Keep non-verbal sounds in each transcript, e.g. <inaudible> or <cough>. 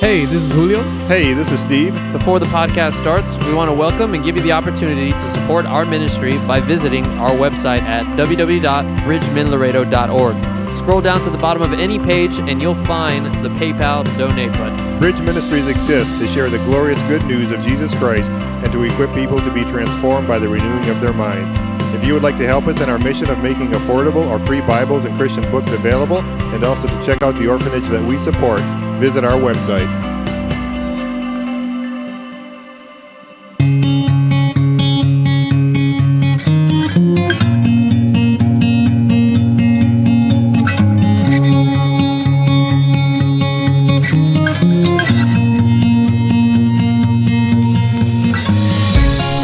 Hey, this is Julio. Hey, this is Steve. Before the podcast starts, we want to welcome and give you the opportunity to support our ministry by visiting our website at www.bridgemanlaredo.org. Scroll down to the bottom of any page and you'll find the PayPal donate button. Bridge Ministries exists to share the glorious good news of Jesus Christ and to equip people to be transformed by the renewing of their minds. If you would like to help us in our mission of making affordable or free Bibles and Christian books available, and also to check out the orphanage that we support, visit our website.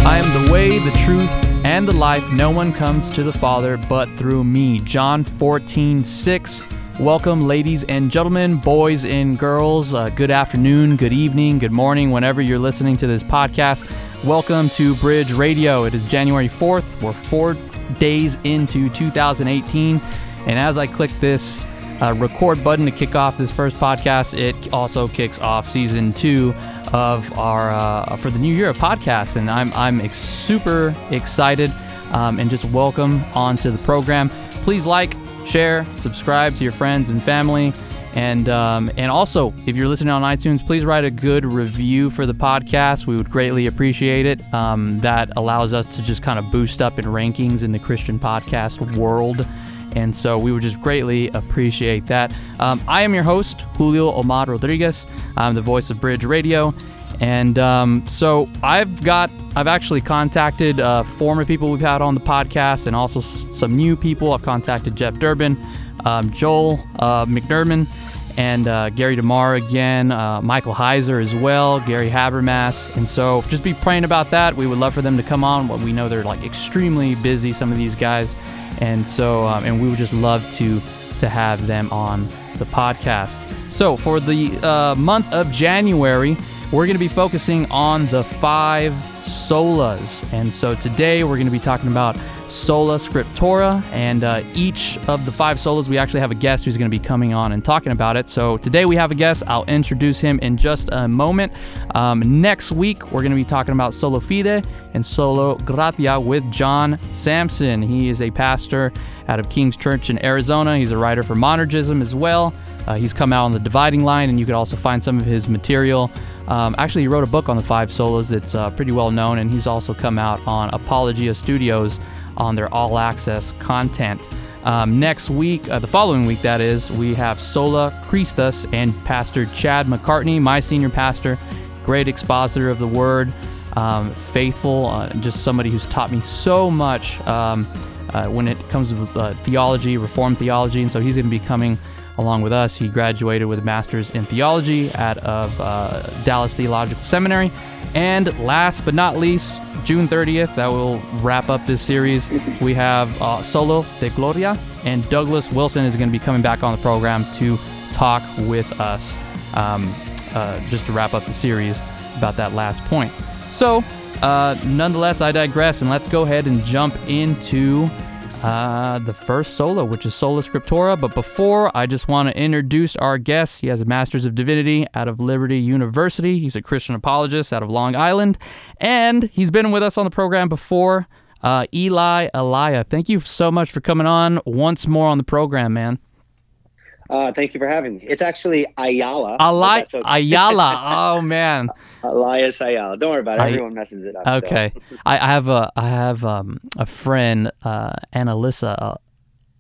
I am the way, the truth, and the life. No one comes to the Father but through me. John 14, 6. Welcome, ladies and gentlemen, boys and girls. Uh, good afternoon, good evening, good morning, whenever you're listening to this podcast. Welcome to Bridge Radio. It is January 4th. We're four days into 2018. And as I click this uh, record button to kick off this first podcast, it also kicks off season two of our uh, for the new year of podcast, and I'm I'm ex- super excited um, and just welcome onto the program. Please like, share, subscribe to your friends and family, and um, and also if you're listening on iTunes, please write a good review for the podcast. We would greatly appreciate it. Um, that allows us to just kind of boost up in rankings in the Christian podcast world. And so we would just greatly appreciate that. Um, I am your host, Julio Omar Rodriguez. I'm the voice of Bridge Radio. And um, so I've got, I've actually contacted uh, former people we've had on the podcast and also s- some new people. I've contacted Jeff Durbin, um, Joel uh, McDermott, and uh, Gary DeMar again, uh, Michael Heiser as well, Gary Habermas. And so just be praying about that. We would love for them to come on. We know they're like extremely busy, some of these guys and so um, and we would just love to to have them on the podcast so for the uh, month of january we're going to be focusing on the five solas. And so today we're going to be talking about sola scriptura. And uh, each of the five solas we actually have a guest who's going to be coming on and talking about it. So today we have a guest. I'll introduce him in just a moment. Um, next week we're going to be talking about sola fide and sola gratia with john samson. He is a pastor out of king's church in arizona. He's a writer for monergism as well. Uh, he's come out on the dividing line and you could also find some of his material um, actually, he wrote a book on the five solas that's uh, pretty well known, and he's also come out on Apologia Studios on their all access content. Um, next week, uh, the following week, that is, we have Sola Christus and Pastor Chad McCartney, my senior pastor, great expositor of the word, um, faithful, uh, just somebody who's taught me so much um, uh, when it comes with uh, theology, Reformed theology, and so he's going to be coming along with us. He graduated with a master's in theology out of uh, Dallas Theological Seminary. And last but not least, June 30th, that will wrap up this series. We have uh, Soli Deo Gloria, and Douglas Wilson is going to be coming back on the program to talk with us um, uh, just to wrap up the series about that last point. So, uh, nonetheless, I digress, and let's go ahead and jump into uh, the first solo, which is Sola Scriptura. But before, I just want to introduce our guest. He has a Master's of Divinity out of Liberty University. He's a Christian apologist out of Long Island, and he's been with us on the program before. Uh, Eli Elia, thank you so much for coming on once more on the program, man. Uh, thank you for having me. It's actually Ayala. Ali- okay. Ayala. <laughs> Oh man. Elias Ayala. Don't worry about it. Ay- Everyone messes it up. so. Okay. I, I have a I have um, a friend, uh, Annalisa uh,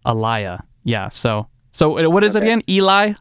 Elia. Yeah. So so uh, what is it again? Eli.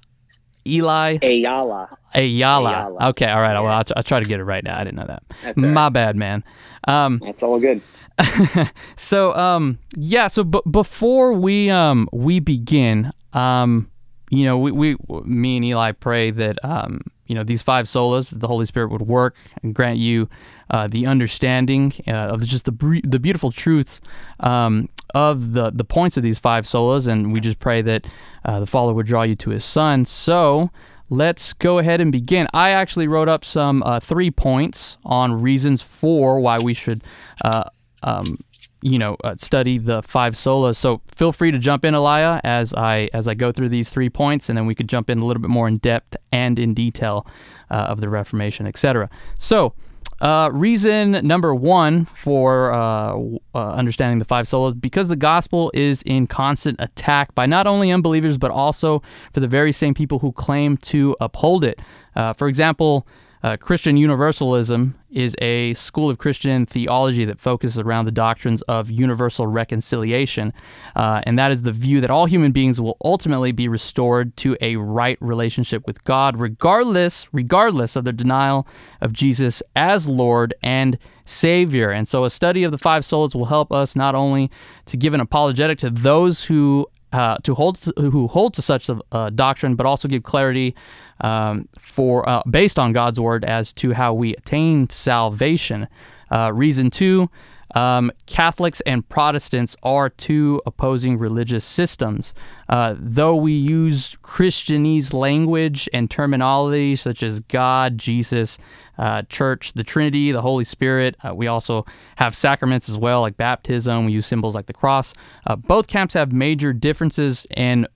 Eli Ayala. Ayala. Ayala. Okay. All right. Well, I'll, tr- I'll try to get it right now. I didn't know that. That's My right. bad, man. Um, That's all good. <laughs> so um yeah so b- before we um we begin um you know we, we me and eli pray that um you know these five solas the holy spirit would work and grant you uh, the understanding uh, of just the the beautiful truths um, of the the points of these five solas and we just pray that uh, the father would draw you to his son so let's go ahead and begin. I actually wrote up some uh, three points on reasons for why we should, uh, um, you know, uh, study the five solas. So feel free to jump in, Elia, as I as I go through these three points, and then we could jump in a little bit more in depth and in detail uh, of the Reformation, etc. So. Uh, reason number one for uh, uh, understanding the five solas because the gospel is in constant attack by not only unbelievers but also for the very same people who claim to uphold it. Uh, for example, uh, Christian Universalism is a school of Christian theology that focuses around the doctrines of universal reconciliation. Uh, and that is the view that all human beings will ultimately be restored to a right relationship with God, regardless, regardless of their denial of Jesus as Lord and Savior. And so a study of the five solas will help us not only to give an apologetic to those who uh, to hold who hold to such a uh, doctrine, but also give clarity um, for uh, based on God's word as to how we attain salvation. Uh, reason two. Um, Catholics and Protestants are two opposing religious systems. Uh, though we use Christianese language and terminology such as God, Jesus, uh, church, the Trinity, the Holy Spirit. Uh, we also have sacraments as well, like baptism. We use symbols like the cross. Uh, both camps have major differences, and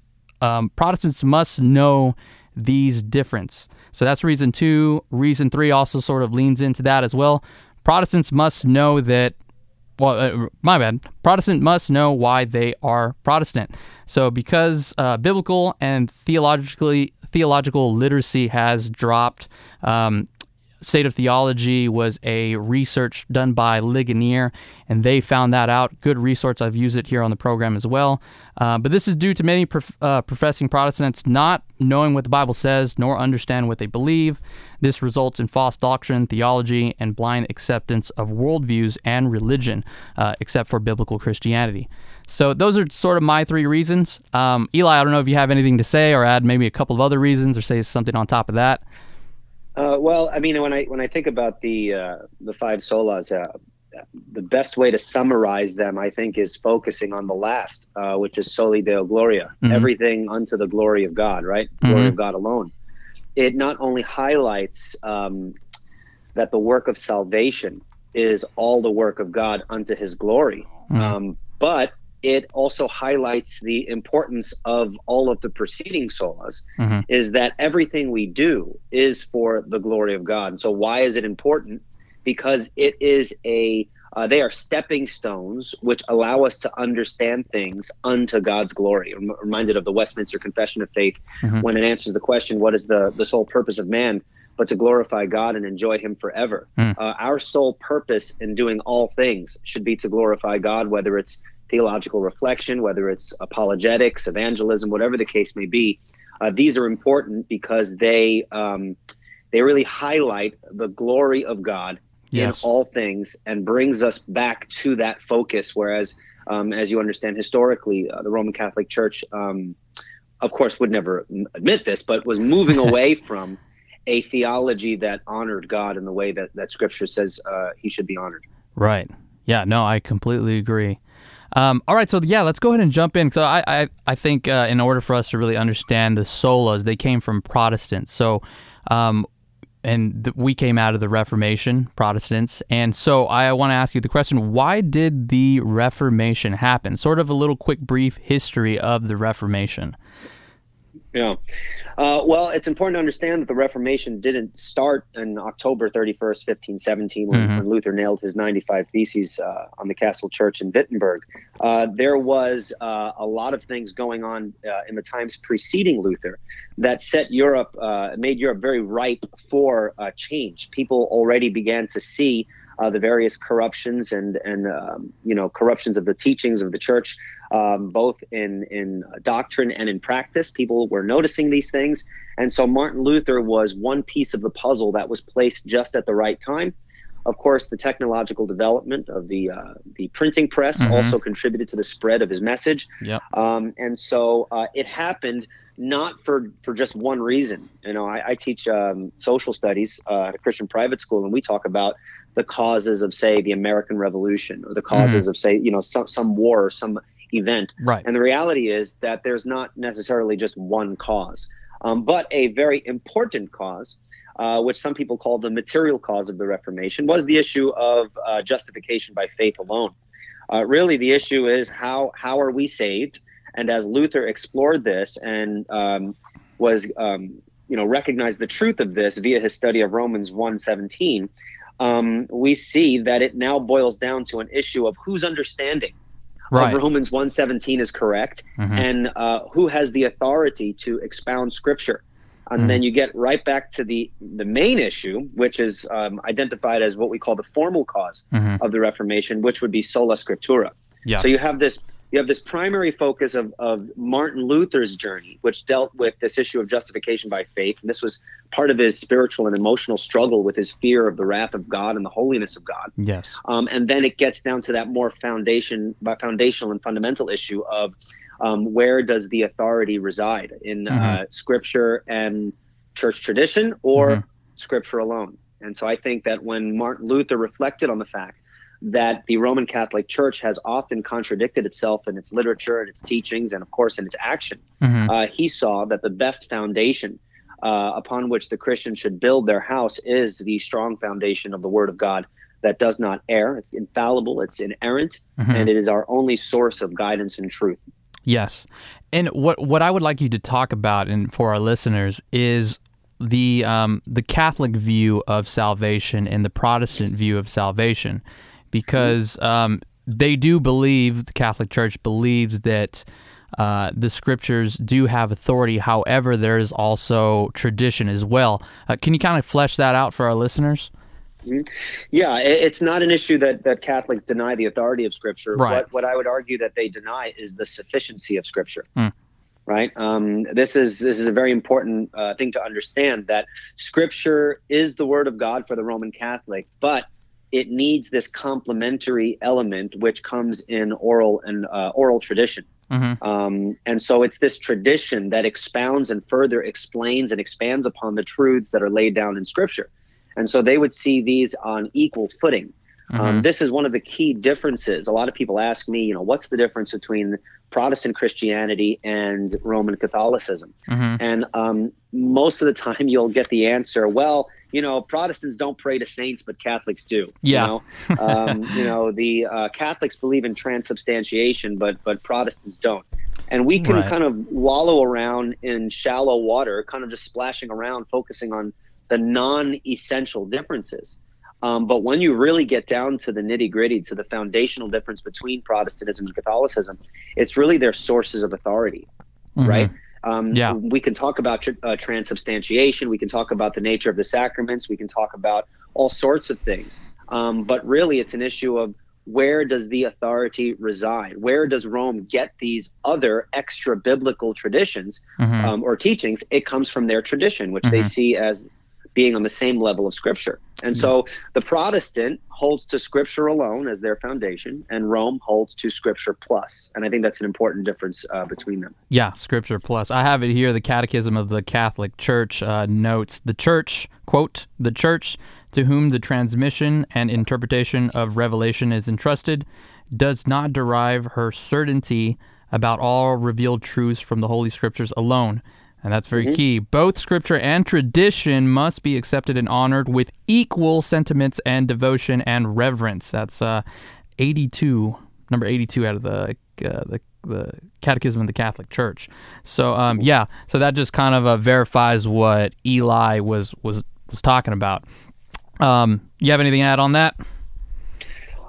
um, Protestants must know these differences. So that's reason two. Reason three also sort of leans into that as well. Protestants must know that well, uh, my bad. Protestant must know why they are Protestant. So, because uh, biblical and theologically theological literacy has dropped, um, State of Theology was a research done by Ligonier, and they found that out. Good resource. I've used it here on the program as well. Uh, but this is due to many prof- uh, professing Protestants not knowing what the Bible says nor understand what they believe. This results in false doctrine, theology, and blind acceptance of worldviews and religion, uh, except for biblical Christianity. So those are sort of my three reasons. Um, Eli, I don't know if you have anything to say or add maybe a couple of other reasons or say something on top of that. Uh, well, I mean, when I when I think about the uh, the five solas, uh, the best way to summarize them, I think, is focusing on the last, uh, which is soli deo gloria, mm-hmm. everything unto the glory of God, right? Mm-hmm. Glory of God alone. It not only highlights um, that the work of salvation is all the work of God unto His glory, mm-hmm. um, but it also highlights the importance of all of the preceding solas mm-hmm. is that everything we do is for the glory of god and so why is it important because it is a uh, they are stepping stones which allow us to understand things unto god's glory I'm reminded of the westminster confession of faith mm-hmm. when it answers the question what is the the sole purpose of man but to glorify God and enjoy Him forever. Mm. Uh, our sole purpose in doing all things should be to glorify God, whether it's theological reflection, whether it's apologetics, evangelism, whatever the case may be. Uh, these are important because they um, they really highlight the glory of God yes. in all things and brings us back to that focus. Whereas, um, as you understand historically, uh, the Roman Catholic Church, um, of course, would never admit this, but was moving <laughs> away from a theology that honored God in the way that that Scripture says uh, He should be honored. Right. Yeah. No, I completely agree. Um, all right, so yeah, let's go ahead and jump in. So I, I, I think uh, in order for us to really understand the solas, they came from Protestants. So, um, and the, we came out of the Reformation, Protestants. And so I want to ask you the question: Why did the Reformation happen? Sort of a little quick, brief history of the Reformation. Yeah. Uh, well, it's important to understand that the Reformation didn't start on October 31st, 1517, when, mm-hmm. when Luther nailed his 95 Theses uh, on the Castle Church in Wittenberg. Uh, there was uh, a lot of things going on uh, in the times preceding Luther that set Europe, uh, made Europe very ripe for change. People already began to see uh, the various corruptions and and um, you know corruptions of the teachings of the church, um, both in in doctrine and in practice. People were noticing these things, and so Martin Luther was one piece of the puzzle that was placed just at the right time. Of course, the technological development of the uh, the printing press mm-hmm. also contributed to the spread of his message. Yep. Um, and so uh, it happened not for for just one reason. You know, I, I teach um, social studies uh, at a Christian private school, and we talk about the causes of say the American Revolution or the causes mm-hmm. of say you know some some war or some event. Right. And the reality is that there's not necessarily just one cause, um, but a very important cause. Uh, which some people call the material cause of the Reformation, was the issue of uh, justification by faith alone. uh, really the issue is how how are we saved? And as Luther explored this and um, was um, you know recognized the truth of this via his study of Romans 1:17, um, we see that it now boils down to an issue of whose understanding Right. of Romans 1:17 is correct Mhm. and uh, who has the authority to expound Scripture. And Mhm. then you get right back to the the main issue, which is um, identified as what we call the formal cause Mhm. of the Reformation, which would be sola scriptura. Yes. So you have this you have this primary focus of, of Martin Luther's journey, which dealt with this issue of justification by faith. And this was part of his spiritual and emotional struggle with his fear of the wrath of God and the holiness of God. Yes. Um, and then it gets down to that more foundation, foundational and fundamental issue of um, where does the authority reside in uh, Scripture and church tradition, or Mhm. Scripture alone? And so I think that when Martin Luther reflected on the fact that the Roman Catholic Church has often contradicted itself in its literature and its teachings, and of course in its action, Mhm. uh, he saw that the best foundation uh, upon which the Christian should build their house is the strong foundation of the Word of God that does not err. It's infallible, it's inerrant, Mhm. and it is our only source of guidance and truth. Yes. And what what I would like you to talk about and for our listeners is the um, the Catholic view of salvation and the Protestant view of salvation, because um, they do believe the Catholic Church believes that uh, the Scriptures do have authority. However, there is also tradition as well. Uh, can you kind of flesh that out for our listeners? Yeah, it's not an issue that, that Catholics deny the authority of Scripture. Right. What, what I would argue that they deny is the sufficiency of Scripture. Hmm. Right. Um, this is this is a very important uh, thing to understand that Scripture is the Word of God for the Roman Catholic, but it needs this complementary element which comes in oral and uh, oral tradition. Mm-hmm. Um, and so it's this tradition that expounds and further explains and expands upon the truths that are laid down in Scripture. And so they would see these on equal footing. Um, this is one of the key differences. A lot of people ask me, you know, what's the difference between Protestant Christianity and Roman Catholicism? Mm-hmm. And um, most of the <laughs> time, you'll get the answer, well, you know, Protestants don't pray to saints, but Catholics do. Yeah. You know, um, <laughs> you know the uh, Catholics believe in transubstantiation, but but Protestants don't. And we can Right. kind of wallow around in shallow water, kind of just splashing around, focusing on the non-essential differences. Um, but when you really get down to the nitty gritty, to the foundational difference between Protestantism and Catholicism, it's really their sources of authority right? Um, Yeah. We can talk about tr- uh, transubstantiation. We can talk about the nature of the sacraments. We can talk about all sorts of things. Um, but really, it's an issue of where does the authority reside? Where does Rome get these other extra biblical traditions Mhm. um, or teachings? It comes from their tradition, which they Mhm. see as being on the same level of Scripture. And so the Protestant holds to Scripture alone as their foundation, and Rome holds to Scripture plus. And I think that's an important difference uh, between them. Yeah, Scripture Plus. I have it here. The Catechism of the Catholic Church uh, notes the Church, quote, the Church to whom the transmission and interpretation of revelation is entrusted does not derive her certainty about all revealed truths from the Holy Scriptures alone. And that's very key. Both scripture and tradition must be accepted and honored with equal sentiments and devotion and reverence. That's uh, 82, number 82 out of the uh, the the Catechism of the Catholic Church. So um, yeah, so that just kind of uh, verifies what Eli was was was talking about. Um, you have anything to add on that?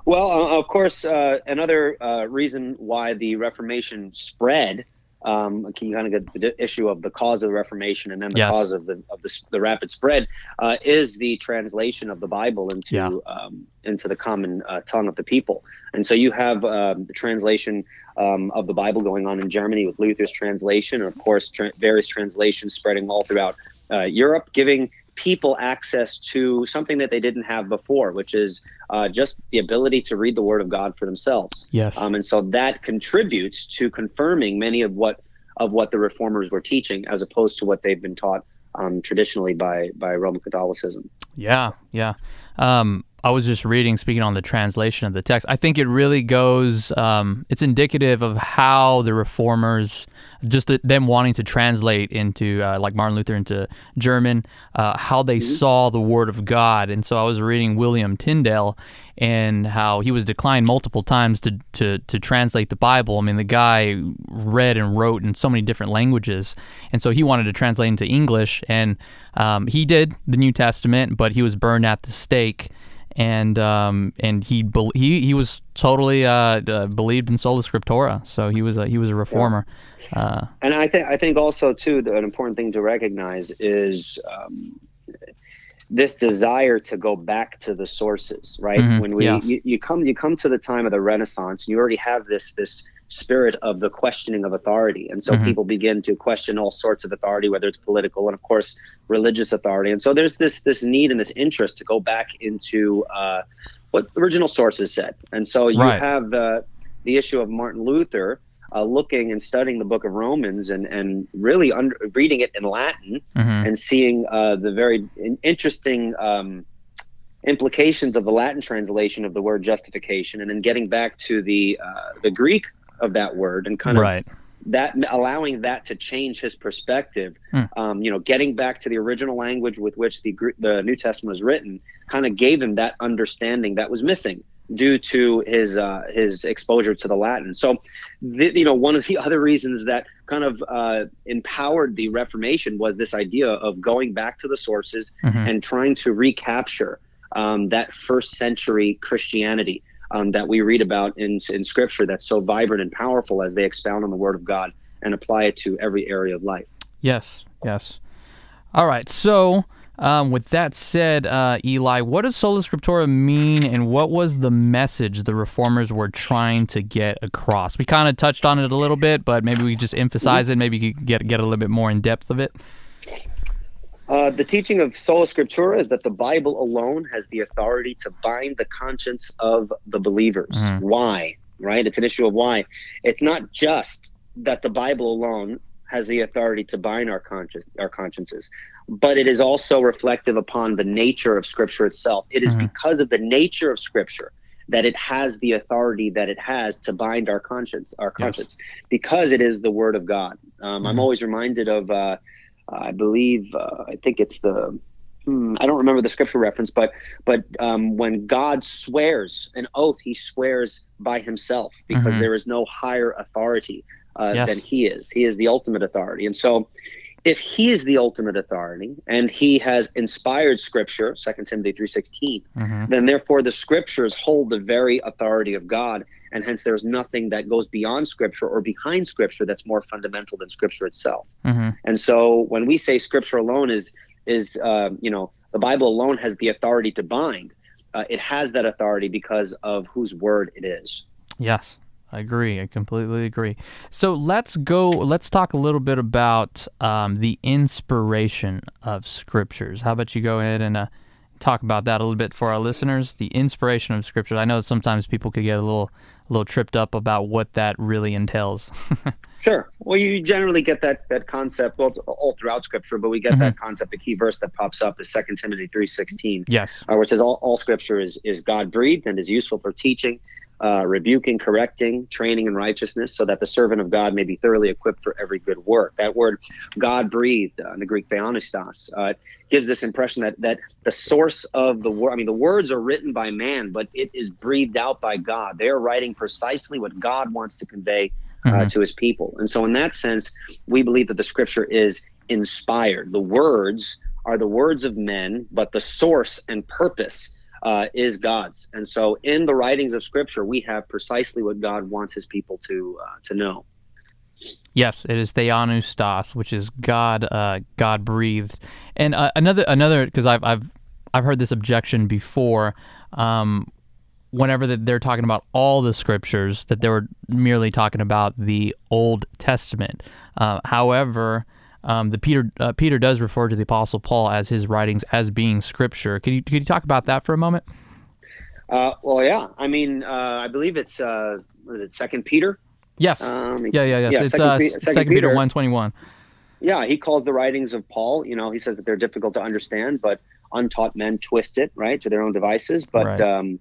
Well, uh, of course, uh, another uh, reason why the Reformation spread. Um, can you kind of get the issue of the cause of the Reformation and then the Yes. cause of the of the, the rapid spread uh, is the translation of the Bible into Yeah. um, into the common uh, tongue of the people. And so you have um, the translation um, of the Bible going on in Germany with Luther's translation, and of course tra- various translations spreading all throughout uh, Europe, giving people access to something that they didn't have before, which is uh, just the ability to read the Word of God for themselves. Yes. Um, and so that contributes to confirming many of what of what the reformers were teaching, as opposed to what they've been taught um, traditionally by by Roman Catholicism. Yeah, yeah. Um, I was just reading, speaking on the translation of the text. I think it really goes. Um, it's indicative of how the reformers, just the, them wanting to translate into uh, like Martin Luther into German, uh, how they mm-hmm. saw the Word of God. And so I was reading William Tyndale and how he was declined multiple times to to to translate the Bible. I mean, the guy read and wrote in so many different languages, and so he wanted to translate into English, and um, he did the New Testament, but he was burned at the stake and um, and he be- he he was totally uh, uh, believed in sola scriptura. So he was a he was a reformer. Yeah. Uh, and I think I think also too an important thing to recognize is. Um, this desire to go back to the sources, right? Mm-hmm. When we yeah. you, you come you come to the time of the Renaissance, you already have this this spirit of the questioning of authority. And so mm-hmm. people begin to question all sorts of authority, whether it's political and of course religious authority. And so there's this this need and this interest to go back into uh, what original sources said. And so you right. have the the issue of Martin Luther uh, looking and studying the book of Romans and, and really under, reading it in Latin mm-hmm. and seeing uh, the very interesting um, implications of the Latin translation of the word justification and then getting back to the uh, the Greek of that word and kind of right. that allowing that to change his perspective. Hmm. Um, you know, getting back to the original language with which the the New Testament was written, kind of gave him that understanding that was missing due to his uh, his exposure to the Latin. So, the, you know, one of the <laughs> other reasons that kind of uh, empowered the Reformation was this idea of going back to the sources mm-hmm. and trying to recapture um, that first century Christianity um, that we read about in, in Scripture that's so vibrant and powerful as they expound on the Word of God and apply it to every area of life. Yes, yes. All right. So, um, with that said, uh, Eli, what does sola scriptura mean, and what was the message the reformers were trying to get across? We kind of touched on it a little bit, but maybe we just emphasize it. Maybe you could get get a little bit more in depth of it. Uh, the teaching of sola scriptura is that the Bible alone has the authority to bind the conscience of the believers. Mm-hmm. Why? Right? It's an issue of why. It's not just that the Bible alone has the authority to bind our conscience, our consciences, but it is also reflective upon the nature of Scripture itself. It is mm-hmm. because of the nature of Scripture that it has the authority that it has to bind our conscience, our conscience, yes. because it is the Word of God. Um, mm-hmm. I'm always reminded of. Uh, I believe uh, I think it's the hmm, I don't remember the scripture reference, but but um, when God swears an oath, He swears by Himself because mm-hmm. there is no higher authority uh, yes. than He is. He is the ultimate authority, and so if he is the ultimate authority and he has inspired scripture 2 timothy 3.16 mm-hmm. then therefore the scriptures hold the very authority of god and hence there's nothing that goes beyond scripture or behind scripture that's more fundamental than scripture itself mm-hmm. and so when we say scripture alone is is uh, you know the bible alone has the authority to bind uh, it has that authority because of whose word it is yes I agree. I completely agree. So let's go. Let's talk a little bit about um, the inspiration of scriptures. How about you go ahead and uh, talk about that a little bit for our listeners? The inspiration of scriptures. I know sometimes people could get a little a little tripped up about what that really entails. <laughs> sure. Well, you generally get that that concept well all throughout Scripture, but we get mm-hmm. that concept. The key verse that pops up is Second Timothy three sixteen. Yes, uh, which says all, all Scripture is is God breathed and is useful for teaching, uh, rebuking, correcting, training in righteousness, so that the servant of God may be thoroughly equipped for every good work. That word, God breathed, uh, in the Greek theopneustos, uh, gives this impression that that the source of the word, I mean, the words are written by man, but it is breathed out by God. They are writing precisely what God wants to convey uh, mm-hmm. to His people, and so in that sense, we believe that the Scripture is inspired. The words are the words of men, but the source and purpose uh, is God's. And so in the writings of Scripture, we have precisely what God wants His people to uh, to know. Yes, it is theopneustos, which is God, uh, God breathed. And uh, another, another, because I've, I've, I've heard this objection before. Um, whenever they're talking about all the scriptures, that they were merely talking about the Old Testament. Uh, however, um, the Peter uh, Peter does refer to the Apostle Paul as his writings as being scripture. Could you could you talk about that for a moment? Uh, well, yeah. I mean, uh, I believe it's uh, was it Second Peter? Yes. Um, yeah, yeah, yes. Yeah, it's Second, uh, Second, Second Peter, Peter one twenty one. Yeah, he calls the writings of Paul. You know, he says that they're difficult to understand, but untaught men twist it right to their own devices. But Right. um,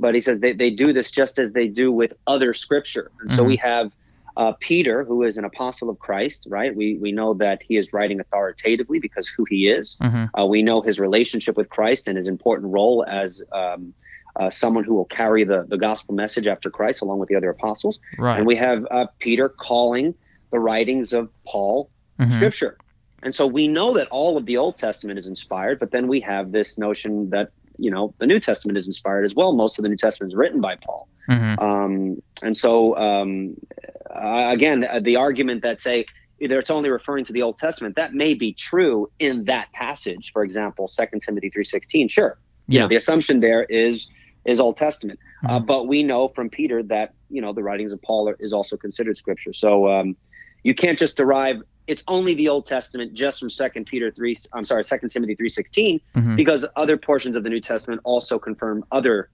but he says they, they do this just as they do with other scripture. And so Mhm. we have uh, Peter, who is an apostle of Christ, right? We we know that he is writing authoritatively because who he is. hmm Uh, we know his relationship with Christ and his important role as um, uh, someone who will carry the, the gospel message after Christ along with the other apostles. Right. And we have uh, Peter calling the writings of Paul Mhm. scripture. And so we know that all of the Old Testament is inspired, but then we have this notion that, you know, the New Testament is inspired as well. Most of the New Testament is written by Paul. Mhm. Um, and so, um, uh, again, uh, the argument that say either it's only referring to the Old Testament, that may be true in that passage. For example, Second Timothy three sixteen. Sure, you Yeah. know, the assumption there is is Old Testament, uh, Mhm. but we know from Peter that you know the writings of Paul are, is also considered Scripture. So um, you can't just derive. It's only the Old Testament just from Second Peter three. I'm sorry, Second Timothy three sixteen, Mhm. because other portions of the New Testament also confirm other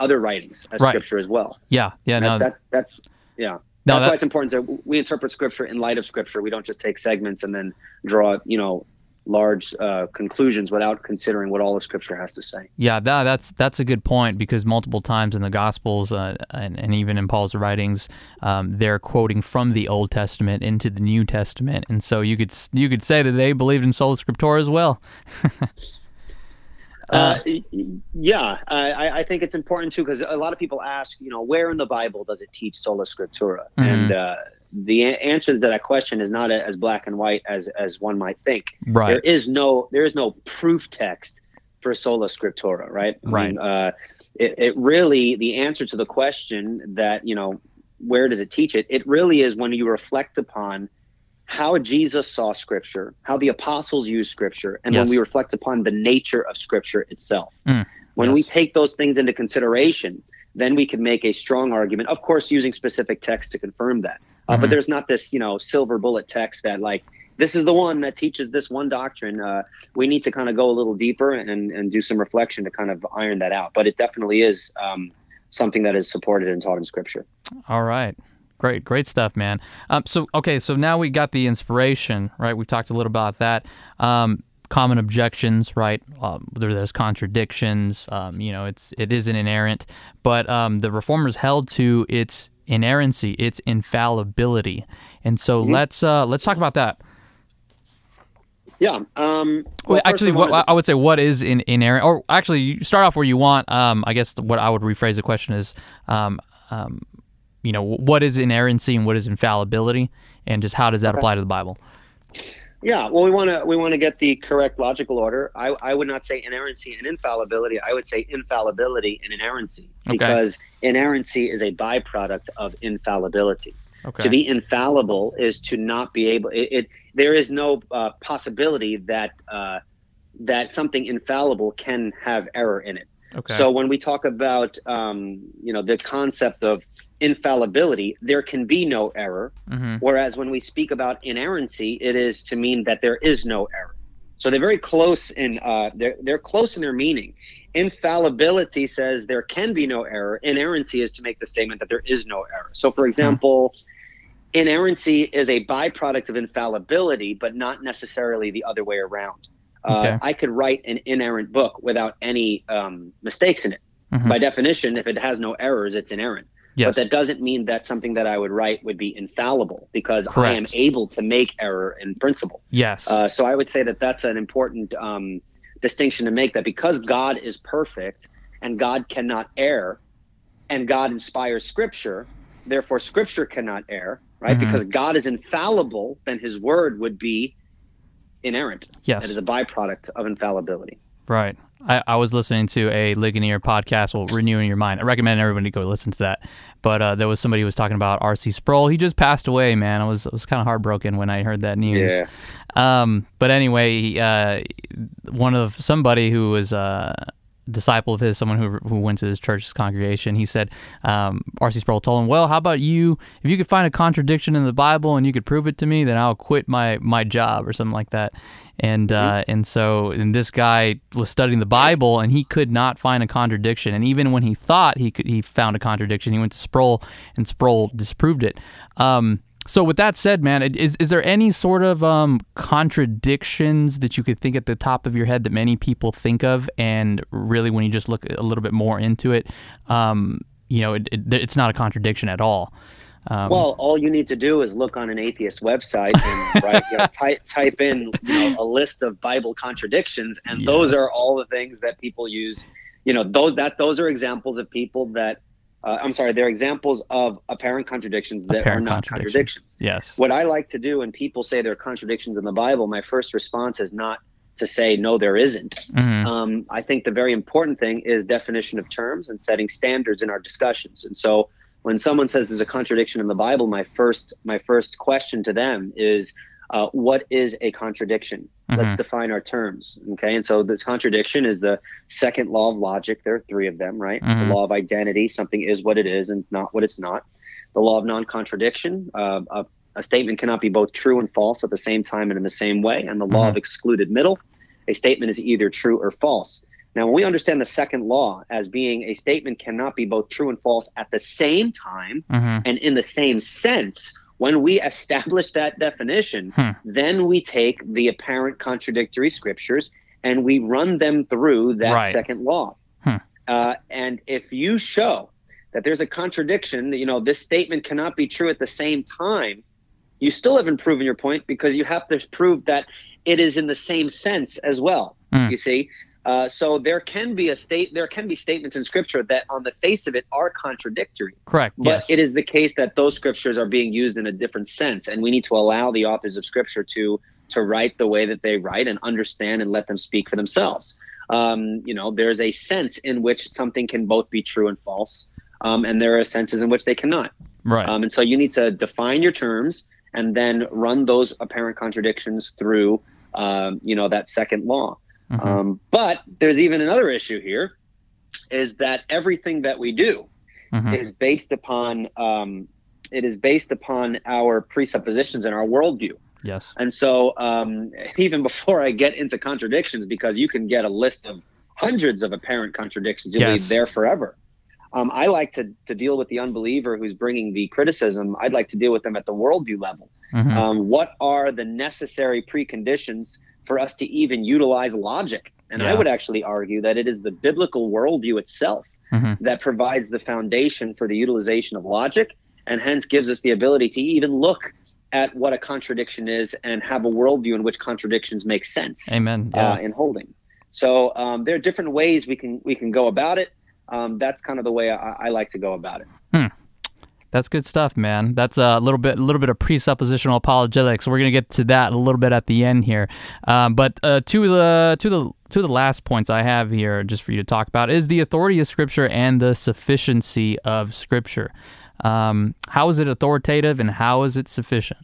other writings as Right. Scripture as well. Yeah. Yeah. That's No. that, that's yeah. no. that's that- why it's important that we interpret Scripture in light of Scripture. We don't just take segments and then draw you know large uh, conclusions without considering what all the Scripture has to say. Yeah, that, that's that's a good point because multiple times in the Gospels uh, and, and even in Paul's writings, um, they're quoting from the Old Testament into the New Testament, and so you could you could say that they believed in sola scriptura as well. <laughs> Uh, y- yeah, I, I- think it's important too because a lot of people ask, you know, where in the Bible does it teach sola scriptura? Mhm. And uh, the answer to that question is not as black and white as as one might think. Right. is no there is no proof text for sola scriptura, right? I Right. mean, uh, it, it really the answer to the question that you know where does it teach it? It really is when you reflect upon how Jesus saw Scripture, how the apostles used Scripture, and Yes. when we reflect upon the nature of Scripture itself. Mm, when we take those things into consideration, then we can make a strong argument. Of course, using specific text to confirm that. Uh, Mhm. But there's not this, you know, silver bullet text that like this is the one that teaches this one doctrine. Uh, we need to kind of go a little deeper and and do some reflection to kind of iron that out. But it definitely is um, something that is supported and taught in Scripture. All right. Great, great stuff, man. Um, so okay, so now we got the inspiration, right? We talked a little about that. Um, common objections, right? Um, there, there's contradictions. Um, you know, it's it isn't inerrant, but um, the reformers held to its inerrancy, its infallibility, and so let's uh, let's talk about that. Yeah. Um, Well, well, actually, we what, to- I would say what is in, inerrant, or actually, you start off where you want. Um, I guess what I would rephrase the question is, um, um, you know, what is inerrancy and what is infallibility, and just how does that apply to the Bible? Yeah, well, we want to we want to get the correct logical order. I, I would not say inerrancy and infallibility. I would say infallibility and inerrancy Okay. because inerrancy is a byproduct of infallibility. Okay. To be infallible is to not be able. It, it there is no uh, possibility that uh, that something infallible can have error in it. Okay. So when we talk about um, you know the concept of infallibility, there can be no error. hmm Whereas when we speak about inerrancy, it is to mean that there is no error. So they're very close in uh, they're they're close in their meaning. Infallibility says there can be no error. Inerrancy is to make the statement that there is no error. So, for example, inerrancy is a byproduct of infallibility, but not necessarily the other way around. Okay. Uh, I could write an inerrant book without any um, mistakes in it. Mhm. By definition, if it has no errors, it's inerrant. Yes. But that doesn't mean that something that I would write would be infallible because I am able to make error in principle. yes. Uh, so I would say that that's an important um, distinction to make that because God is perfect and God cannot err and God inspires scripture, therefore scripture cannot err, right? Mhm. Because God is infallible, then his word would be inerrant. yes. That is a byproduct of infallibility. Right. I, I was listening to a Ligonier podcast, well, Renewing Your Mind. I recommend everybody go listen to that. But uh, there was somebody who was talking about R.C. Sproul. He just passed away, man. I was I was kind of heartbroken when I heard that news. Yeah. Um, but anyway, uh, one of somebody who was a disciple of his, someone who who went to his church's congregation, he said, um, R.C. Sproul told him, "Well, how about you? If you could find a contradiction in the Bible and you could prove it to me, then I'll quit my my job or something like that." And uh, and so and this guy was studying the Bible and he could not find a contradiction. And even when he thought he could, he found a contradiction. He went to Sproul and Sproul disproved it. Um, So with that said, man, is is there any sort of um, contradictions that you could think at the top of your head that many people think of, and really, when you just look a little bit more into it, um, you know, it, it, it's not a contradiction at all. Um, well, all you need to do is look on an atheist website and <laughs> write, you know, type type in you know, a list of Bible contradictions, and yes. those are all the things that people use. You know, those that those are examples of people that uh, I'm sorry, they're examples of apparent contradictions that apparent are not contradictions. Yes. What I like to do when people say there are contradictions in the Bible, my first response is not to say no, there isn't. Mm-hmm. Um, I think the very important thing is definition of terms and setting standards in our discussions. And so, when someone says there's a contradiction in the Bible, my first my first question to them is, uh, what is a contradiction? Mm-hmm. Let's define our terms. Okay. And so this contradiction is the second law of logic. There are three of them, right? Mm-hmm. The law of identity, something is what it is and it's not what it's not. The law of non contradiction, uh, a, a, statement cannot be both true and false at the same time and in the same way. And the law mm-hmm. of excluded middle, a statement is either true or false. Now, when we understand the second law as being a statement cannot be both true and false at the same time mm-hmm. and in the same sense, when we establish that definition, hmm. then we take the apparent contradictory scriptures and we run them through that right. second law. Hmm. Uh, and if you show that there's a contradiction, you know, this statement cannot be true at the same time, you still haven't proven your point because you have to prove that it is in the same sense as well. Hmm. You see? Uh, so there can be a state, there can be statements in Scripture that, on the face of it, are contradictory. Correct. But yes. it is the case that those scriptures are being used in a different sense, and we need to allow the authors of Scripture to to write the way that they write and understand and let them speak for themselves. Um, you know, there's a sense in which something can both be true and false, um, and there are senses in which they cannot. Right. Um, and so you need to define your terms and then run those apparent contradictions through, um, you know, that second law. Mm-hmm. Um, but there's even another issue here is that everything that we do mm-hmm. is based upon um, it is based upon our presuppositions and our worldview. Yes. And so um, even before I get into contradictions, because you can get a list of hundreds of apparent contradictions, you'll yes. be there forever. Um, I like to, to deal with the unbeliever who's bringing the criticism. I'd like to deal with them at the worldview level. Mm-hmm. Um, what are the necessary preconditions for us to even utilize logic. And yeah. I would actually argue that it is the biblical worldview itself mm-hmm. that provides the foundation for the utilization of logic and hence gives us the ability to even look at what a contradiction is and have a worldview in which contradictions make sense. Amen. Uh, yeah. Uh, in holding. So um, there are different ways we can we can go about it. Um, that's kind of the way I, I like to go about it. Hmm. That's good stuff, man. That's a little bit, a little bit of presuppositional apologetics. We're gonna get to that a little bit at the end here. Um, but uh, to the to the to the last points I have here, just for you to talk about, is the authority of Scripture and the sufficiency of Scripture. Um, how is it authoritative and how is it sufficient?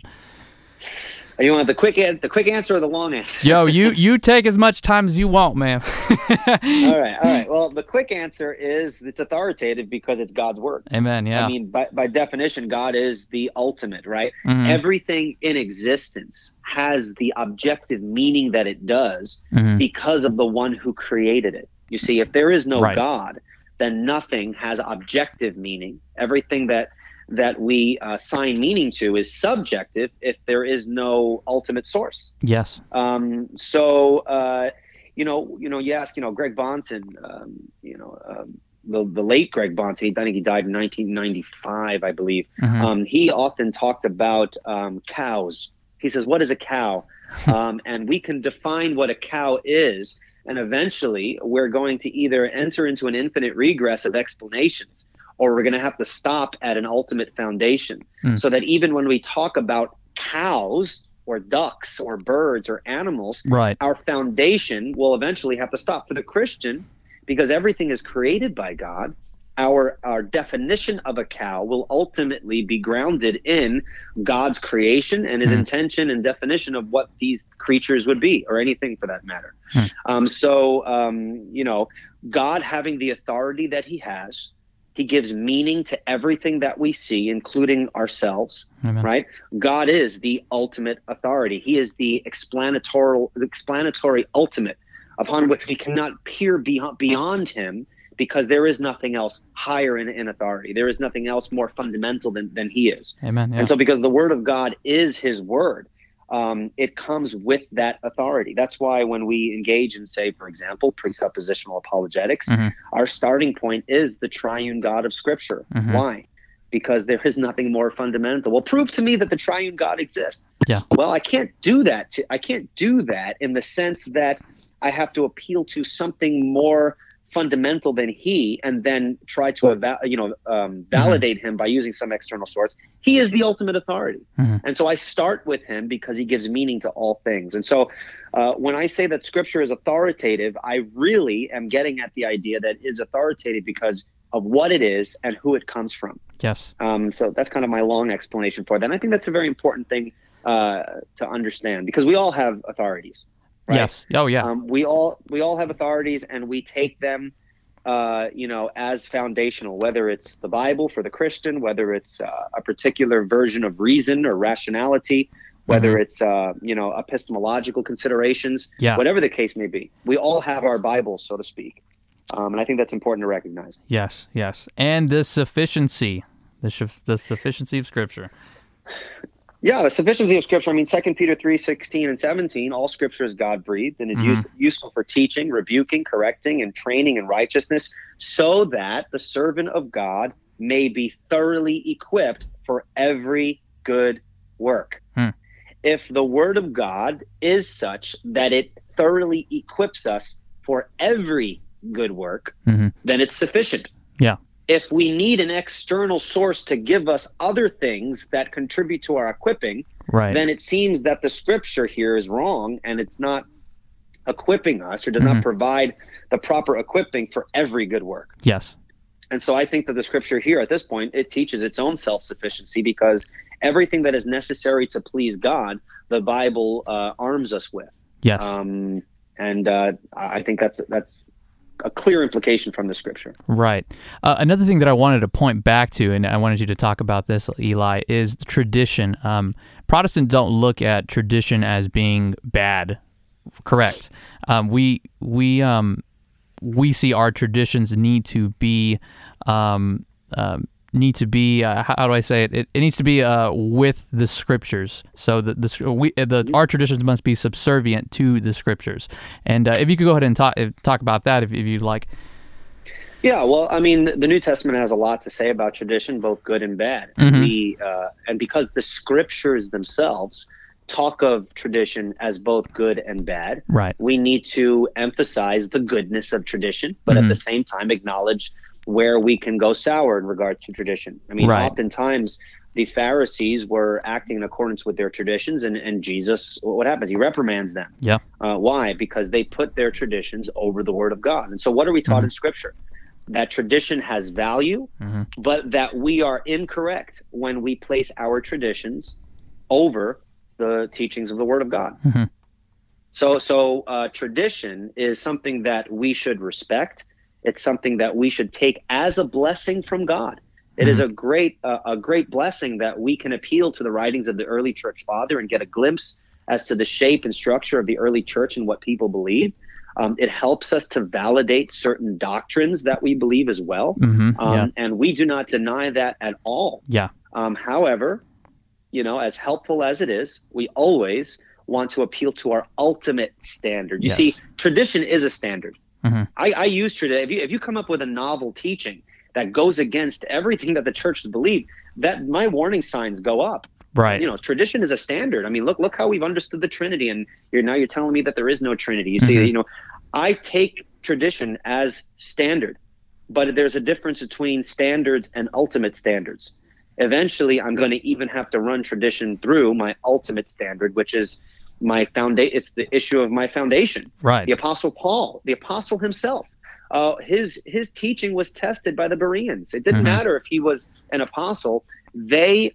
You want the quick the quick answer or the long answer? Yo, <laughs> you you take as much time as you want, man. <laughs> all right, all right. Well, the quick answer is it's authoritative because it's God's word. Amen. Yeah. I mean, by by definition, God is the ultimate, right? Mm-hmm. Everything in existence has the objective meaning that it does mm-hmm. because of the one who created it. You see, if there is no right. God, then nothing has objective meaning. Everything that that we uh, assign meaning to is subjective if there is no ultimate source. Yes. Um, so, uh, you know, you know, you ask, you know, Greg Bahnsen, um, you know, um, the, the late Greg Bahnsen, I think he died in 1995, I believe. Mm-hmm. Um, he often talked about um, cows. He says, "What is a cow?" <laughs> Um, and we can define what a cow is, and eventually we're going to either enter into an infinite regress of explanations or we're going to have to stop at an ultimate foundation mm. so that even when we talk about cows or ducks or birds or animals right. our foundation will eventually have to stop for the christian because everything is created by god our our definition of a cow will ultimately be grounded in god's creation and his mm. intention and definition of what these creatures would be or anything for that matter mm. um, so um, you know god having the authority that he has he gives meaning to everything that we see, including ourselves. Amen. Right? God is the ultimate authority. He is the explanatory, explanatory ultimate upon which we cannot peer beyond, beyond him because there is nothing else higher in, in authority. There is nothing else more fundamental than, than he is. Amen. Yeah. And so, because the word of God is his word, um, it comes with that authority. That's why when we engage in, say, for example, presuppositional apologetics, Mhm. our starting point is the triune God of Scripture. Mhm. Why? Because there is nothing more fundamental. Well, prove to me that the triune God exists. Yeah. Well, I can't do that. To, I can't do that in the sense that I have to appeal to something more fundamental than he and then try to eva- you know um, validate him by using some external source. He is the ultimate authority. Mhm. and so i start with him because he gives meaning to all things. And so uh, when i say that scripture is authoritative i really am getting at the idea that it is authoritative because of what it is and who it comes from. Yes. um, so that's kind of my long explanation for that. And i think that's a very important thing uh, to understand because we all have authorities right? Yes. Oh yeah. Um, we all we all have authorities, and we take them, uh, you know, as foundational. Whether it's the Bible for the Christian, whether it's uh, a particular version of reason or rationality, whether Mm-hmm. it's uh, you know epistemological considerations, Yeah. whatever the case may be, we all have our Bibles, so to speak. Um, and I think that's important to recognize. Yes. Yes. And the sufficiency, the the sufficiency of Scripture. Yeah, the sufficiency of Scripture. I mean, Second Peter three sixteen and seventeen. All Scripture is God breathed and is Mhm. use, useful for teaching, rebuking, correcting, and training in righteousness, so that the servant of God may be thoroughly equipped for every good work. Hmm. If the Word of God is such that it thoroughly equips us for every good work, Mhm. then it's sufficient Yeah. If we need an external source to give us other things that contribute to our equipping, Right. then it seems that the scripture here is wrong and it's not equipping us or does Mhm. not provide the proper equipping for every good work. yes. And so I think that the scripture here at this point it teaches its own self-sufficiency because everything that is necessary to please God, the Bible uh, arms us with. Yes. Um, and uh, I think that's that's a clear implication from the scripture. Right. Uh, another thing that I wanted to point back to, and I wanted you to talk about this, Eli, is tradition. Um, Protestants don't look at tradition as being bad. Correct. Um, we we um, we see our traditions need to be um, um, need to be uh, how, do I say it? It, it needs to be uh, with the scriptures. So the the we the our traditions must be subservient to the scriptures. And uh, if you could go ahead and talk talk about that, if, if you'd like. Yeah, well, I mean, the New Testament has a lot to say about tradition, both good and bad. Mhm. We, uh, and because the scriptures themselves talk of tradition as both good and bad, Right. we need to emphasize the goodness of tradition, but at Mhm. the same time acknowledge where we can go sour in regards to tradition. I mean, Right. oftentimes the Pharisees were acting in accordance with their traditions, and, and Jesus, what happens? He reprimands them. Yeah. Uh, why? Because they put their traditions over the Word of God. And so, what are we taught in Scripture? That tradition has value, Mhm. but that we are incorrect when we place our traditions over the teachings of the Word of God. Mhm. So, so uh, tradition is something that we should respect. It's something that we should take as a blessing from God. It is a great, uh, a great blessing that we can appeal to the writings of the early church father and get a glimpse as to the shape and structure of the early church and what people believed. Um, it helps us to validate certain doctrines that we believe as well, hmm um, yeah. and we do not deny that at all. Yeah. Um, however, you know, as helpful as it is, we always want to appeal to our ultimate standard. You Yes. see, tradition is a standard. Mhm. I, I use tradition. If you, if you come up with a novel teaching that goes against everything that the church has believed, that my warning signs go up. Right. You know, tradition is a standard. I mean, look look how we've understood the Trinity, and you're now you're telling me that there is no Trinity. You see, Mhm. you know, I take tradition as standard, but there's a difference between standards and ultimate standards. Eventually, I'm going to even have to run tradition through my ultimate standard, which is my foundation. It's the issue of my foundation. right. The Apostle Paul, the Apostle himself, uh, his his teaching was tested by the Bereans. It didn't Mhm. matter if he was an apostle; they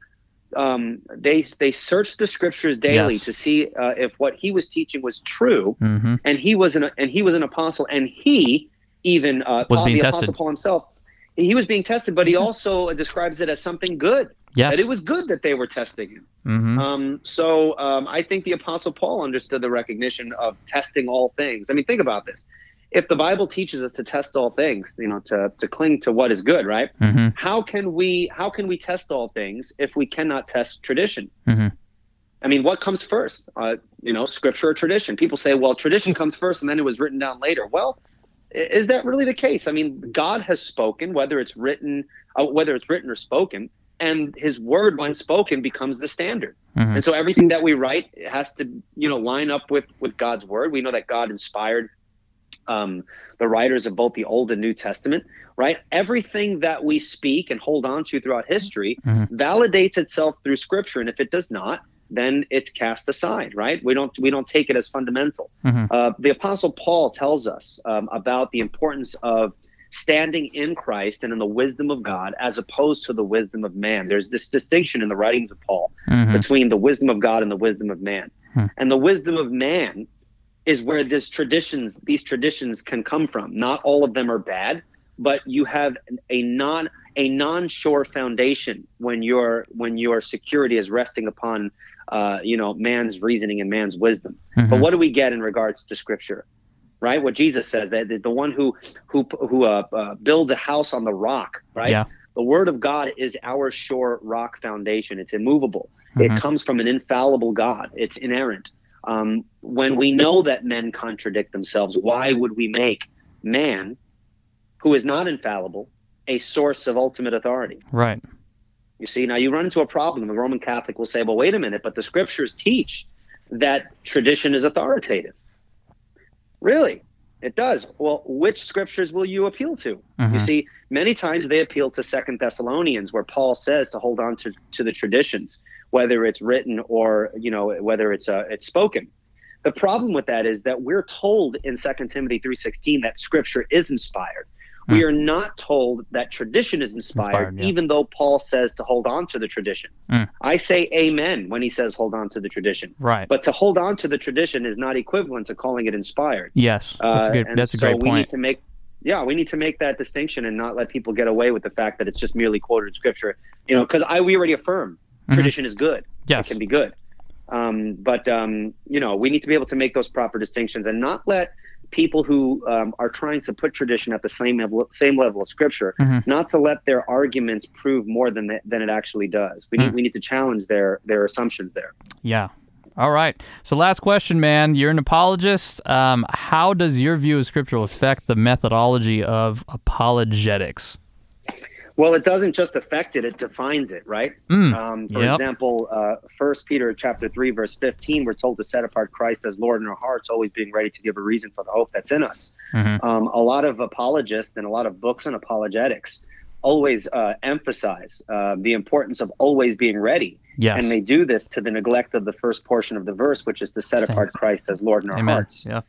um, they they searched the scriptures daily Yes. to see uh, if what he was teaching was true, hmm and he was an and he was an apostle, and he even uh, Was Paul, being the tested. Apostle Paul himself. He was being tested, but he also describes it as something good. Yes. That it was good that they were testing him. hmm Um, so um, I think the Apostle Paul understood the recognition of testing all things. I mean, think about this. if the Bible teaches us to test all things, you know, to to cling to what is good, right? Mm-hmm. How can we how can we test all things if we cannot test tradition? Mhm. I mean, what comes first? Uh, you know, scripture or tradition? People say, well, tradition comes first, and then it was written down later. Well, is that really the case? I mean, God has spoken, whether it's written, uh, whether it's written or spoken, and His word, when spoken, becomes the standard. Mhm. And so everything that we write has to, you know, line up with with God's word. We know that God inspired um, the writers of both the Old and New Testament, right? Everything that we speak and hold on to throughout history Mhm. validates itself through Scripture, and if it does not, then it's cast aside, right? We don't we don't take it as fundamental. Mhm. Uh, the Apostle Paul tells us um, about the importance of standing in Christ and in the wisdom of God as opposed to the wisdom of man. There's this distinction in the writings of Paul Mhm. between the wisdom of God and the wisdom of man. Hmm. And the wisdom of man is where this traditions these traditions can come from. Not all of them are bad, but you have a non a non-sure foundation when your when your security is resting upon uh, you know man's reasoning and man's wisdom. But Mhm. what do we get in regards to scripture? Right? What Jesus says that the one who who who uh, uh, builds a house on the rock, right? Yeah. The word of God is our sure rock foundation. It's immovable. Mhm. It comes from an infallible God. It's inerrant. Um, when we know that men contradict themselves, why would we make man, who is not infallible, a source of ultimate authority? Right. You see, now you run into a problem. The Roman Catholic will say, well, wait a minute, but the scriptures teach that tradition is authoritative. Really? It does. Well, which scriptures will you appeal to? You Mhm. see, many times they appeal to Second Thessalonians, where Paul says to hold on to, to the traditions, whether it's written or you know whether it's uh, it's spoken. The problem with that is that we're told in Second Timothy three sixteen that Scripture is inspired. We are not told that tradition is inspired, Inspired, yeah. even though Paul says to hold on to the tradition. Mm. I say amen when he says hold on to the tradition. Right. But to hold on to the tradition is not equivalent to calling it inspired. yes. That's a Uh, good. and That's a so great we need to make, yeah, we need to make that distinction and not let people get away with the fact that it's just merely quoted scripture. You know, because I we already affirm Mhm. tradition is good. Yes. It can be good. Um, but um, you know, we need to be able to make those proper distinctions and not let people who um, are trying to put tradition at the same level, same level of scripture, Mhm. not to let their arguments prove more than the, than it actually does. We need Mm. we need to challenge their their assumptions there. Yeah. All right. So, last question, man. You're an apologist. Um, how does your view of scripture affect the methodology of apologetics? Well, it doesn't just affect it; it defines it, right? Mm, Um, for yep. example, uh, First Peter chapter three, verse fifteen, we're told to set apart Christ as Lord in our hearts, always being ready to give a reason for the hope that's in us. Mhm. Um, a lot of apologists and a lot of books on apologetics always uh, emphasize uh, the importance of always being ready, Yes. and they do this to the neglect of the first portion of the verse, which is to set Saints. apart Christ as Lord in our Amen. hearts. Yeah.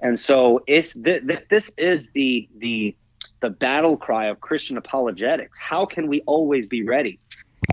And so it's th- th- this is the the the battle cry of Christian apologetics. How can we always be ready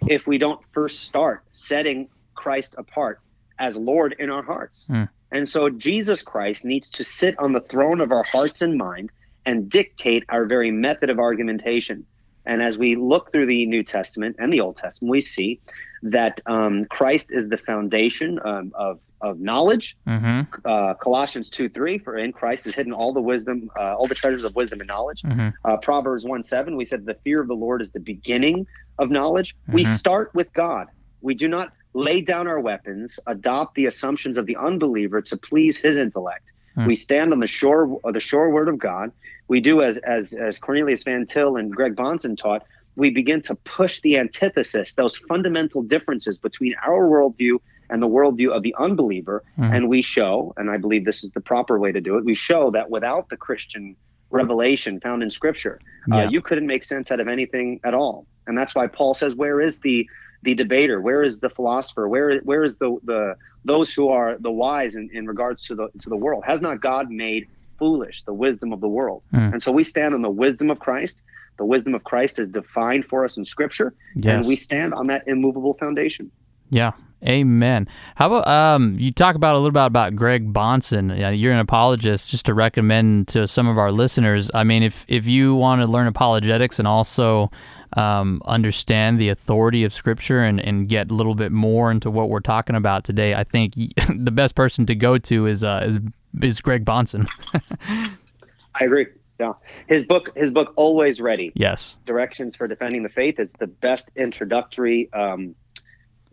if we don't first start setting Christ apart as Lord in our hearts? Hmm. And so Jesus Christ needs to sit on the throne of our hearts and mind and dictate our very method of argumentation. And as we look through the New Testament and the Old Testament, we see that um, Christ is the foundation um, of, of knowledge, Mm-hmm. uh, Colossians 2 3, for in Christ is hidden all the wisdom, uh, all the treasures of wisdom and knowledge. Mm-hmm. Uh, Proverbs 1 7, we said the fear of the Lord is the beginning of knowledge. We Mhm. start with God. We do not lay down our weapons, adopt the assumptions of the unbeliever to please his intellect. Hmm. We stand on the shore of the sure word of God. We do as as as Cornelius Van Til and Greg Bahnsen taught. We begin to push the antithesis, those fundamental differences between our worldview and the worldview of the unbeliever, Mhm. and we show, and I believe this is the proper way to do it. We show that without the Christian revelation found in Scripture, Yeah. uh, you couldn't make sense out of anything at all. And that's why Paul says, "Where is the the debater? Where is the philosopher? Where where is the the those who are the wise in, in regards to the to the world? Has not God made foolish the wisdom of the world?" Hmm. And so we stand on the wisdom of Christ. The wisdom of Christ is defined for us in Scripture, Yes. and we stand on that immovable foundation. Yeah. Amen. How about um you talk about a little bit about Greg Bahnsen. You're an apologist just to recommend to some of our listeners. I mean, if if you want to learn apologetics and also um, understand the authority of Scripture and, and get a little bit more into what we're talking about today, I think <laughs> the best person to go to is uh, is is Greg Bahnsen. <laughs> I agree. Yeah, his book, his book, always ready. Yes. Directions for defending the faith is the best introductory, um,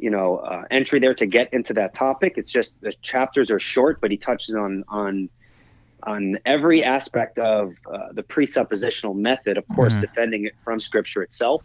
you know, uh, entry there to get into that topic. It's just the chapters are short, but he touches on on on every aspect of uh, the presuppositional method. Of course, Mhm. defending it from Scripture itself.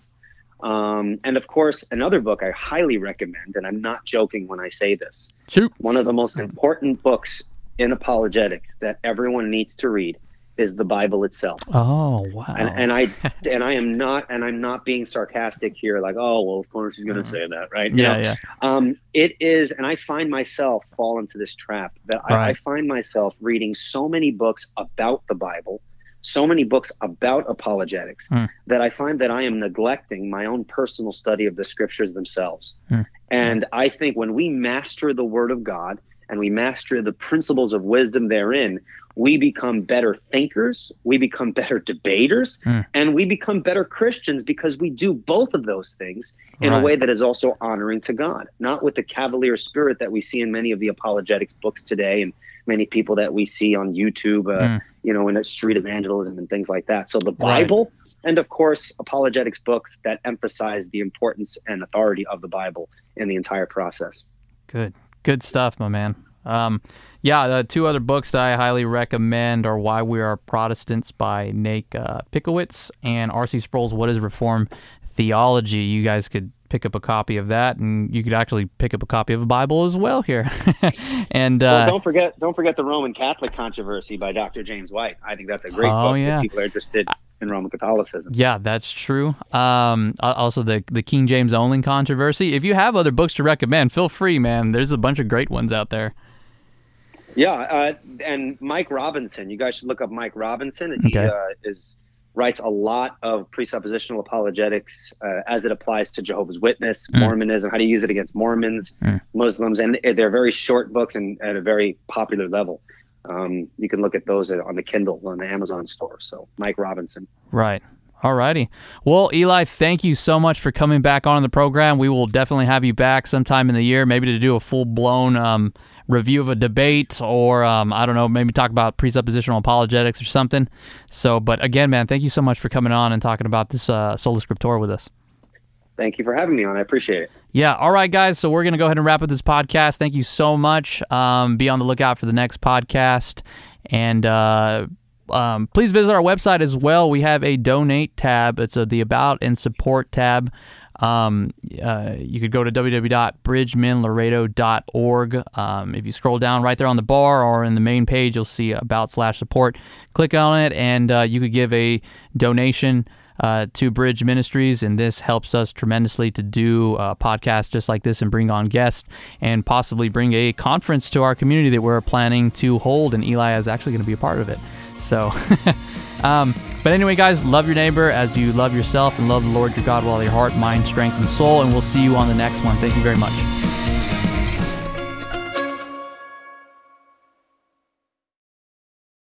Um, and of course, another book I highly recommend, and I'm not joking when I say this, Shoot. one of the most important books in apologetics that everyone needs to read is the Bible itself. Oh wow. And, and I <laughs> and I am not and I'm not being sarcastic here, like, oh well, of course he's going to Mhm. say that, right? You yeah, know, yeah. Um, it is, and I find myself fall into this trap that I, I find myself reading so many books about the Bible, so many books about apologetics, Hmm. that I find that I am neglecting my own personal study of the scriptures themselves. Hmm. And I think when we master the Word of God and we master the principles of wisdom therein, we become better thinkers, we become better debaters, Hmm. and we become better Christians because we do both of those things in Right. a way that is also honoring to God, not with the cavalier spirit that we see in many of the apologetics books today and many people that we see on YouTube, uh, Mm. you know, in street evangelism and things like that. So the Right. Bible, and of course, apologetics books that emphasize the importance and authority of the Bible in the entire process. Good, good stuff, my man. Um, yeah, the two other books that I highly recommend are "Why We Are Protestants" by Nate uh, Pickowicz and R.C. Sproul's "What Is Reform Theology." You guys could pick up a copy of that, and you could actually pick up a copy of the Bible as well here. <laughs> and uh, well, don't forget, don't forget the Roman Catholic controversy by Dr. James White. I think that's a great Oh, book yeah. if people are interested in Roman Catholicism. Yeah, that's true. Um, also, the the King James only controversy. If you have other books to recommend, feel free, man. There's a bunch of great ones out there. Yeah, uh, and Mike Robinson. You guys should look up Mike Robinson. And He Okay. uh, is writes a lot of presuppositional apologetics uh, as it applies to Jehovah's Witness, Mm. Mormonism, how to use it against Mormons, Mm. Muslims, and they're very short books and at a very popular level. Um, you can look at those on the Kindle on the Amazon store. So Mike Robinson. Right. Alrighty. Well, Eli, thank you so much for coming back on the program. We will definitely have you back sometime in the year, maybe to do a full blown um, review of a debate or, um, I don't know, maybe talk about presuppositional apologetics or something. So, but again, man, thank you so much for coming on and talking about this uh, Sola Scriptura with us. Thank you for having me on. I appreciate it. Yeah. All right, guys. So we're going to go ahead and wrap up this podcast. Thank you so much. Um, be on the lookout for the next podcast. And uh, um, please visit our website as well. We have a donate tab. It's a, the About and Support tab. Um, uh, you could go to www.bridgemanlaredo.org. Um, if you scroll down right there on the bar or in the main page, you'll see About slash Support. Click on it, and uh, you could give a donation uh, to Bridge Ministries, and this helps us tremendously to do podcasts just like this and bring on guests and possibly bring a conference to our community that we're planning to hold. And Eli is actually going to be a part of it. So, <laughs> um, but anyway, guys, love your neighbor as you love yourself and love the Lord your God with all your heart, mind, strength, and soul. And we'll see you on the next one. Thank you very much.